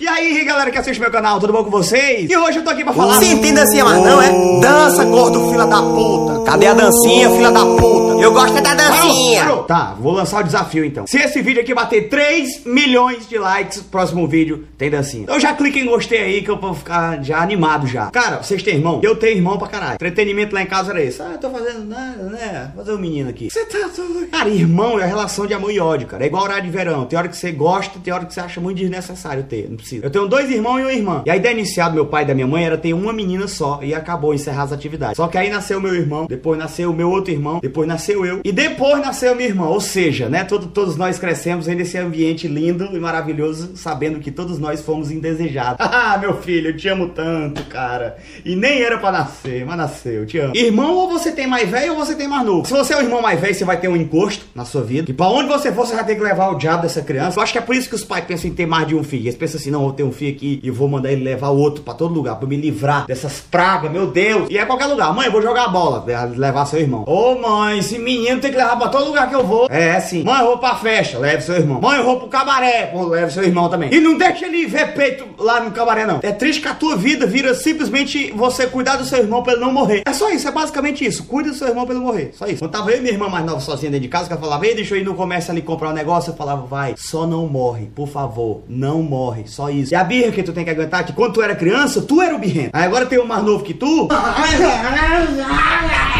E aí, galera que assiste meu canal, tudo bom com vocês? E hoje eu tô aqui pra falar. Sim, tem dancinha, mas não é? Dança, gordo, fila da puta. Cadê a dancinha, fila da puta? Eu gosto é da dancinha. Parou, parou. Tá, vou lançar o desafio então. Se esse vídeo aqui bater 3 milhões de likes, próximo vídeo tem dancinha. Então já clica em gostei aí que eu vou ficar já animado já. Cara, vocês têm irmão? Eu tenho irmão pra caralho. Entretenimento lá em casa era esse. Ah, eu tô fazendo nada, né? Fazer um menino aqui. Você tá tudo. Cara, irmão é a relação de amor e ódio, cara. É igual horário de verão. Tem hora que você gosta, tem hora que você acha muito desnecessário ter. Não precisa. Eu tenho dois irmãos e uma irmã. E a ideia inicial do meu pai e da minha mãe era ter uma menina só. E acabou encerrar as atividades. Só que aí nasceu meu irmão, depois nasceu o meu outro irmão, depois nasceu eu. E depois nasceu minha irmã. Ou seja, né? Todo, todos nós crescemos nesse ambiente lindo e maravilhoso, sabendo que todos nós fomos indesejados. Ah, meu filho, eu te amo tanto, cara. E nem era pra nascer, mas nasceu, eu te amo. Irmão, ou você tem mais velho ou você tem mais novo. Se você é o irmão mais velho, você vai ter um encosto na sua vida. E pra onde você for, você vai ter que levar o diabo dessa criança. Eu acho que é por isso que os pais pensam em ter mais de um filho. Eles pensam assim, não, vou ter um filho aqui e vou mandar ele levar outro pra todo lugar, pra me livrar dessas pragas, meu Deus. E é qualquer lugar. Mãe, eu vou jogar bola, levar seu irmão. Ô mãe, esse menino tem que levar pra todo lugar que eu vou. É, assim. Mãe, eu vou pra festa, leve seu irmão. Mãe, eu vou pro cabaré, pô, leve seu irmão também. E não deixa ele ver peito lá no cabaré, não. É triste que a tua vida vira simplesmente você cuidar do seu irmão pra ele não morrer. É só isso, é basicamente isso. Cuida do seu irmão pra ele não morrer. Só isso. Quando tava eu e minha irmã mais nova sozinha dentro de casa, que ela falava, ei, deixa eu ir no comércio ali comprar um negócio, eu falava, vai, só não morre, por favor, não morre. Só isso. E a birra que tu tem que aguentar, que quando tu era criança, tu era o birrento. Aí agora tem um mais novo que tu.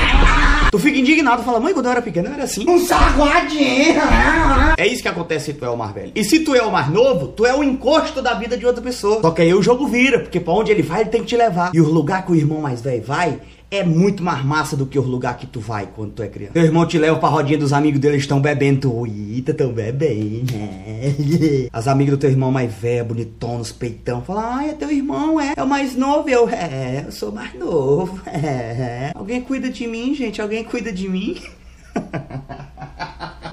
Tu fica indignado, fala, mãe, quando eu era pequeno eu era assim. Um saguadinho. É isso que acontece se tu é o mais velho. E se tu é o mais novo, tu é o encosto da vida de outra pessoa. Só que aí o jogo vira, porque pra onde ele vai, ele tem que te levar. E o lugar que o irmão mais velho vai, é muito mais massa do que o lugar que tu vai quando tu é criança. Teu irmão te leva pra rodinha dos amigos dele, estão bebendo. Eita, tão bebendo. né? As amigas do teu irmão mais velho, bonitão, nos peitão, falam, ah, é teu irmão, é. É o mais novo. Eu, é, eu sou mais novo. É. Alguém cuida de mim, gente? Alguém cuida de mim?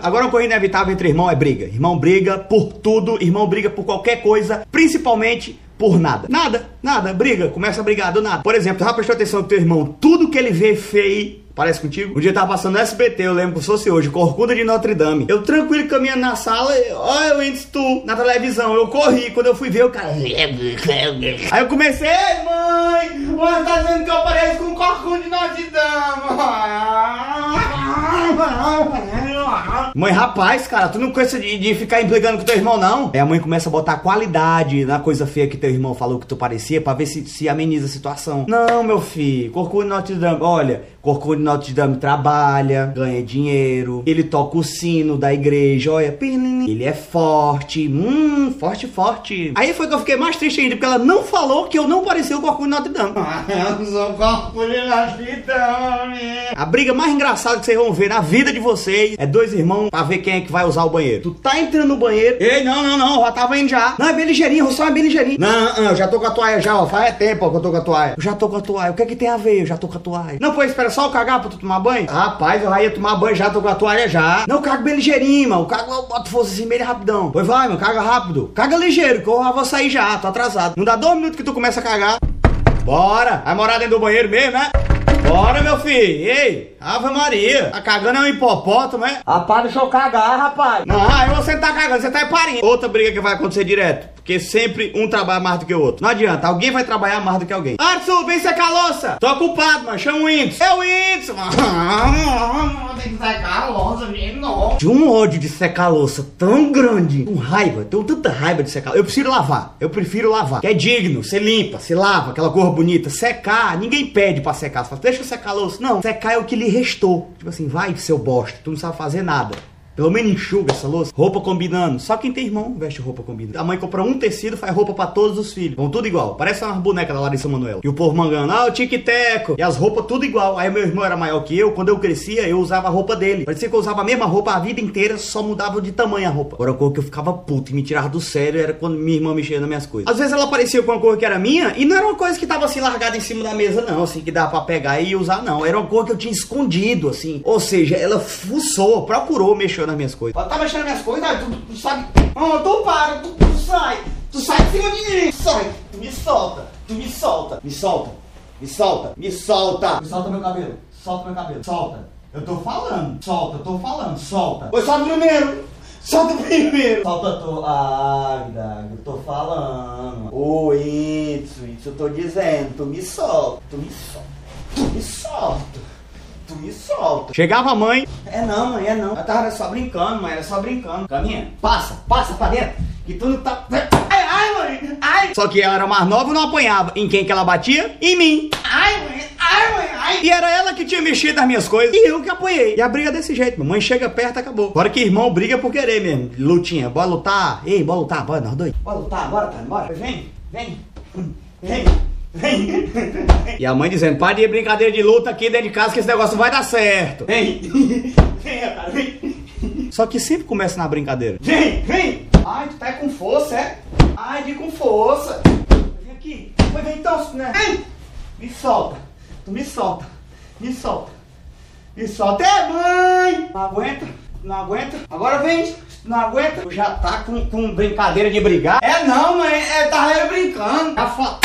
Agora, uma coisa inevitável entre irmão é briga. Irmão briga por tudo, irmão briga por qualquer coisa, principalmente por nada. Nada, nada, briga, começa a brigar do nada. Por exemplo, já prestou atenção no teu irmão, tudo que ele vê feio. Parece contigo? Um dia eu tava passando no SBT, eu lembro que se fosse hoje, Corcunda de Notre Dame. Eu tranquilo caminhando na sala, olha o índice tu na televisão. Eu corri, quando eu fui ver, o cara. Aí eu comecei, mãe, você tá dizendo que eu pareço com Corcunda de Notre Dame. Mãe, rapaz, cara, tu não cansa de, de ficar implicando com teu irmão, não? Aí a mãe começa a botar qualidade na coisa feia que teu irmão falou que tu parecia pra ver se, se ameniza a situação. Não, meu filho, Corcunda Notre Dame, olha, Corcunda Notre Dame trabalha, ganha dinheiro, ele toca o sino da igreja, olha, ele é forte, hum, forte, forte. Aí foi que eu fiquei mais triste ainda, porque ela não falou que eu não parecia o Corcunda Notre Dame. Eu sou Corcunda de Notre Dame. A briga mais engraçada que vocês ver na vida de vocês é dois irmãos pra ver quem é que vai usar o banheiro. Tu tá entrando no banheiro, ei, não, não, não, já tava indo já. Não, é bem ligeirinho, só é bem ligeirinho. Não, não, eu já tô com a toalha já, ó, faz tempo ó, que eu tô com a toalha. Eu já tô com a toalha, o que é que tem a ver? Eu já tô com a toalha. Não, pô, espera só eu cagar pra tu tomar banho? Rapaz, eu já ia tomar banho já, tô com a toalha já. Não, cago bem ligeirinho, mano. Cago, eu boto força assim bem rapidão. Pois vai, mano, caga rápido. Caga ligeiro, que eu já vou sair já, tô atrasado. Não dá dois minutos que tu começa a cagar. Bora! Vai morar dentro do banheiro mesmo, né? Bora, meu filho! Ei! Ave Maria! Tá cagando é um hipopótamo, é? Rapaz, deixa eu cagar, rapaz. Não, aí você não tá cagando, você tá parinho. Outra briga que vai acontecer direto. Porque sempre um trabalha mais do que o outro. Não adianta, alguém vai trabalhar mais do que alguém. Arthur, vem secar a louça! Tô ocupado, mano. Chama o Whindersson. É o Whindersson, mano. Tem que secar a louça de novo. De um ódio de secar a louça tão grande, com raiva, tenho tanta raiva de secar. Eu prefiro lavar, eu prefiro lavar. Que é digno, você limpa, você lava, aquela cor bonita. Secar, ninguém pede pra secar. Você fala, deixa eu secar a louça. Não, secar é o que lhe restou. Tipo assim, vai, seu bosta, tu não sabe fazer nada. Pelo menos enxuga essa louça. Roupa combinando. Só quem tem irmão veste roupa combinando. A mãe compra um tecido, faz roupa pra todos os filhos. Vão tudo igual. Parece umas bonecas da Larissa Manoela. E o povo mangando, ah, o tic-teco. E as roupas tudo igual. Aí meu irmão era maior que eu. Quando eu crescia, eu usava a roupa dele. Parecia que eu usava a mesma roupa a vida inteira, só mudava de tamanho a roupa. Agora a cor que eu ficava puto e me tirava do sério era quando minha irmã mexia nas minhas coisas. Às vezes ela aparecia com uma cor que era minha e não era uma coisa que tava assim largada em cima da mesa, não. Assim, que dava pra pegar e usar, não. Era uma cor que eu tinha escondido, assim. Ou seja, ela fuçou, procurou mexer nas minhas coisas. Ela tá mexendo nas minhas coisas, aí tu, tu sabe. Oh, tu para, tu, tu sai. Tu sai de cima de mim. Sai. Tu me solta. Tu me solta. Me solta. Me solta. Me solta. Me solta meu cabelo. Solta meu cabelo. Solta. Eu tô falando. Solta, eu tô falando. Solta. Oi, solta primeiro. Solta primeiro. Solta tu. Ah, eu tô falando. Ô, isso, isso eu tô dizendo. Tu me solta, tu me solta, tu me solta. Tu me solta. Chegava a mãe. É não, mãe, é não. Eu tava só brincando, mãe, era só brincando. Caminha, passa, passa pra dentro. Que tu não tá. Ai, ai, mãe, ai. Só que ela era mais nova e não apanhava. Em quem que ela batia? Em mim. Ai, mãe, ai, mãe, ai. E era ela que tinha mexido nas minhas coisas. E eu que apanhei. E a briga desse jeito. Mamãe chega perto, acabou. Agora que irmão briga por querer mesmo. Lutinha, bora lutar. Ei, bora lutar, bora, nós dois. Bora lutar, bora, cara, bora. Vem, vem, vem. Vem. E a mãe dizendo, pare de brincadeira de luta aqui dentro de casa que esse negócio vai dar certo. Vem. Vem, cara, vem. Só que sempre começa na brincadeira. Vem, vem. Ai, tu tá com força, é? Ai, de com força. Vem aqui. Foi, vem então, né? Vem. Me solta. Tu me solta. Me solta. Me solta. É, mãe. Não aguenta. Não aguenta. Agora vem. Não aguenta. Tu já tá com, com brincadeira de brigar. É não, mãe. É, tava brincando. Já falei.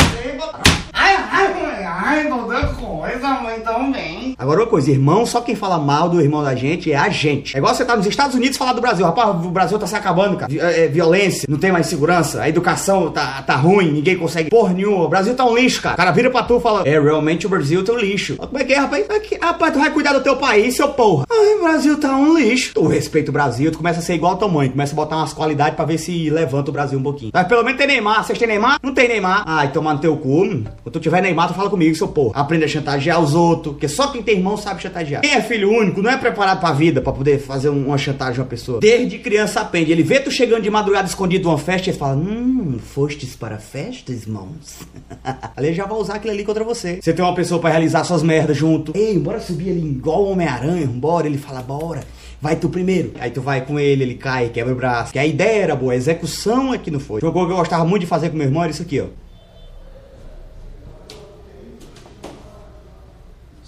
Ai, ai, toda coisa, mãe, também. Agora, uma coisa, irmão, só quem fala mal do irmão da gente é a gente. É igual você tá nos Estados Unidos falar do Brasil. Rapaz, o Brasil tá se acabando, cara. É, é, violência, não tem mais segurança, a educação tá, tá ruim, ninguém consegue porra nenhuma. O Brasil tá um lixo, cara. O cara vira pra tu e fala: É, realmente o Brasil tá um lixo. Como é que é, rapaz? É que, rapaz, tu vai cuidar do teu país, seu porra. Ai, o Brasil tá um lixo. Tu respeita o Brasil, tu começa a ser igual a tua mãe, começa a botar umas qualidades pra ver se levanta o Brasil um pouquinho. Mas pelo menos tem Neymar. Vocês têm Neymar? Não tem Neymar. Ai, tomar no teu cu. Quando tu tiver Neymar, tu fala comigo, seu porra. Aprende a chantagear os outros, porque só quem tem irmão sabe chantagear. Quem é filho único não é preparado pra vida, pra poder fazer uma chantagem a uma pessoa. Desde criança aprende. Ele vê tu chegando de madrugada escondido numa festa e fala: Hum, fostes para festas, irmãos? ali já vai usar aquilo ali contra você. Você tem uma pessoa pra realizar suas merdas junto. Ei, bora subir ali igual Homem-Aranha, bora. Ele fala: Bora. Vai tu primeiro. Aí tu vai com ele, ele cai, quebra o braço. Que a ideia era boa, a execução é que não foi. Coisa que eu gostava muito de fazer com meu irmão era isso aqui, ó.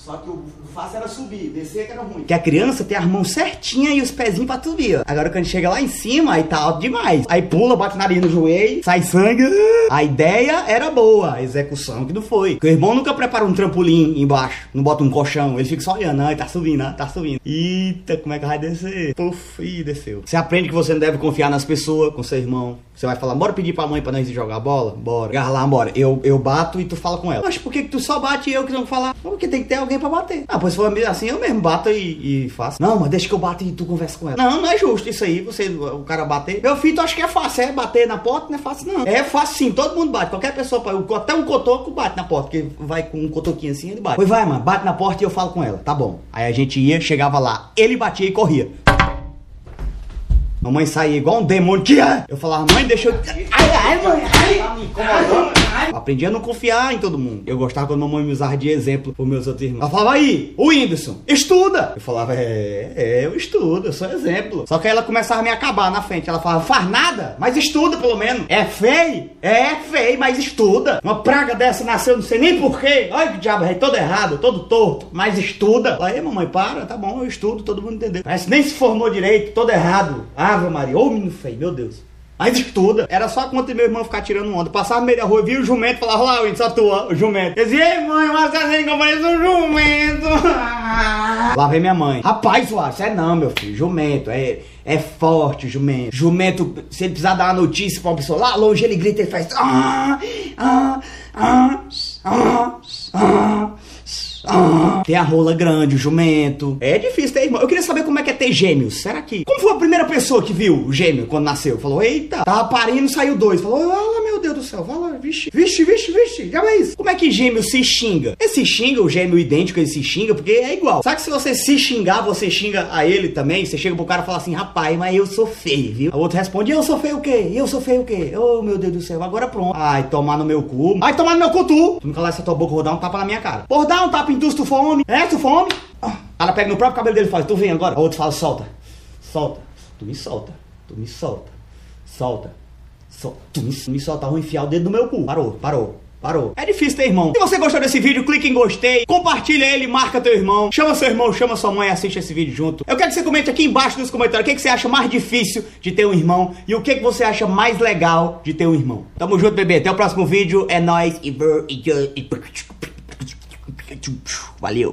Só que o fácil era subir, descer que era ruim. Que a criança tem as mãos certinhas e os pezinhos pra subir. Agora quando chega lá em cima, aí tá alto demais. Aí pula, bate nariz no joelho, sai sangue. A ideia era boa, a execução que não foi. Porque o irmão nunca prepara um trampolim embaixo, não bota um colchão, ele fica só olhando, ai, tá subindo, ah, tá subindo. Eita, como é que vai descer? Puf, e desceu. Você aprende que você não deve confiar nas pessoas, com seu irmão. Você vai falar, bora pedir pra mãe pra nós ir jogar bola? Bora. Lá, bora. Eu, eu bato e tu fala com ela. Mas por que, que tu só bate e eu que não falar? Porque tem que ter alguém pra bater. Ah, pois se for assim, eu mesmo bato e, e, faço. Não, mas deixa que eu bato e tu conversa com ela. Não, não é justo isso aí, você, o cara bater. Meu filho, tu acha que é fácil? É bater na porta? Não é fácil, não. É fácil sim, todo mundo bate. Qualquer pessoa, até um cotoco bate na porta, porque vai com um cotoquinho assim, ele bate. Pois vai, mano, bate na porta e eu falo com ela. Tá bom. Aí a gente ia, chegava lá, ele batia e corria. Mamãe saía igual um demônio que é. Eu falava, mãe, deixa eu. Ai, ai, mãe, ai. Tá me incomodando. Aprendi a não confiar em todo mundo. Eu gostava quando mamãe me usava de exemplo pros meus outros irmãos. Ela falava, aí, o Whindersson, estuda! Eu falava, é, é, eu estudo, eu sou exemplo. Só que ela começava a me acabar na frente. Ela falava, faz nada, mas estuda pelo menos. É feio? É feio, mas estuda. Uma praga dessa nasceu, não sei nem porquê. Olha que diabo, é todo errado, todo torto, mas estuda. Aí, mamãe, para, tá bom, eu estudo, todo mundo entendeu. Mas nem se formou direito, todo errado. Ave Maria, ô menino feio, meu Deus. Mas estuda. Era só quando meu irmão ficar tirando onda. Passava no meio da rua, via o jumento, falava, lá, Windows, só tua, o jumento. Eu dizia, ei mãe, mas assim pareço um jumento. Lá vem minha mãe. Rapaz, Soares, é não, meu filho. Jumento, é, é forte o jumento. Jumento, se ele precisar dar uma notícia pra uma pessoa lá longe, ele grita e faz. Ah, ah, ah, ah, ah. Ah, tem a rola grande, o jumento. É difícil ter irmão. Eu queria saber como é que é ter gêmeos. Será que. Como foi a primeira pessoa que viu o gêmeo quando nasceu? Falou, eita, tava parindo, saiu dois. Falou, olha, meu Deus do céu, vai lá, vixe, vixe, vixe, vixe. Já é isso. Como é que gêmeo se xinga? Ele se xinga, o gêmeo idêntico, ele se xinga, porque é igual. Sabe que se você se xingar, você xinga a ele também? Você chega pro cara e fala assim, rapaz, mas eu sou feio, viu? O outro responde, eu sou feio o quê? Eu sou feio o quê? Oh, meu Deus do céu, agora pronto. Ai, tomar no meu cu. Ai, tomar no meu cu tu. Tu lá essa tua boca, vou dar um tapa na minha cara. Por dar um tapa em tu se tu for homem. É, tu fome? Ah, ela pega no próprio cabelo dele e fala, tu vem agora. O outro fala, solta. Solta. Tu me solta. Tu me solta. Solta. Solta. Tu me, me solta, vou enfiar o dedo no meu cu. Parou, parou. Parou. É difícil ter irmão. Se você gostou desse vídeo, clique em gostei, compartilha ele, marca teu irmão, chama seu irmão, chama sua mãe, assiste esse vídeo junto. Eu quero que você comente aqui embaixo nos comentários o que, que você acha mais difícil de ter um irmão e o que, que você acha mais legal de ter um irmão. Tamo junto, bebê. Até o próximo vídeo. É nóis. Valeu.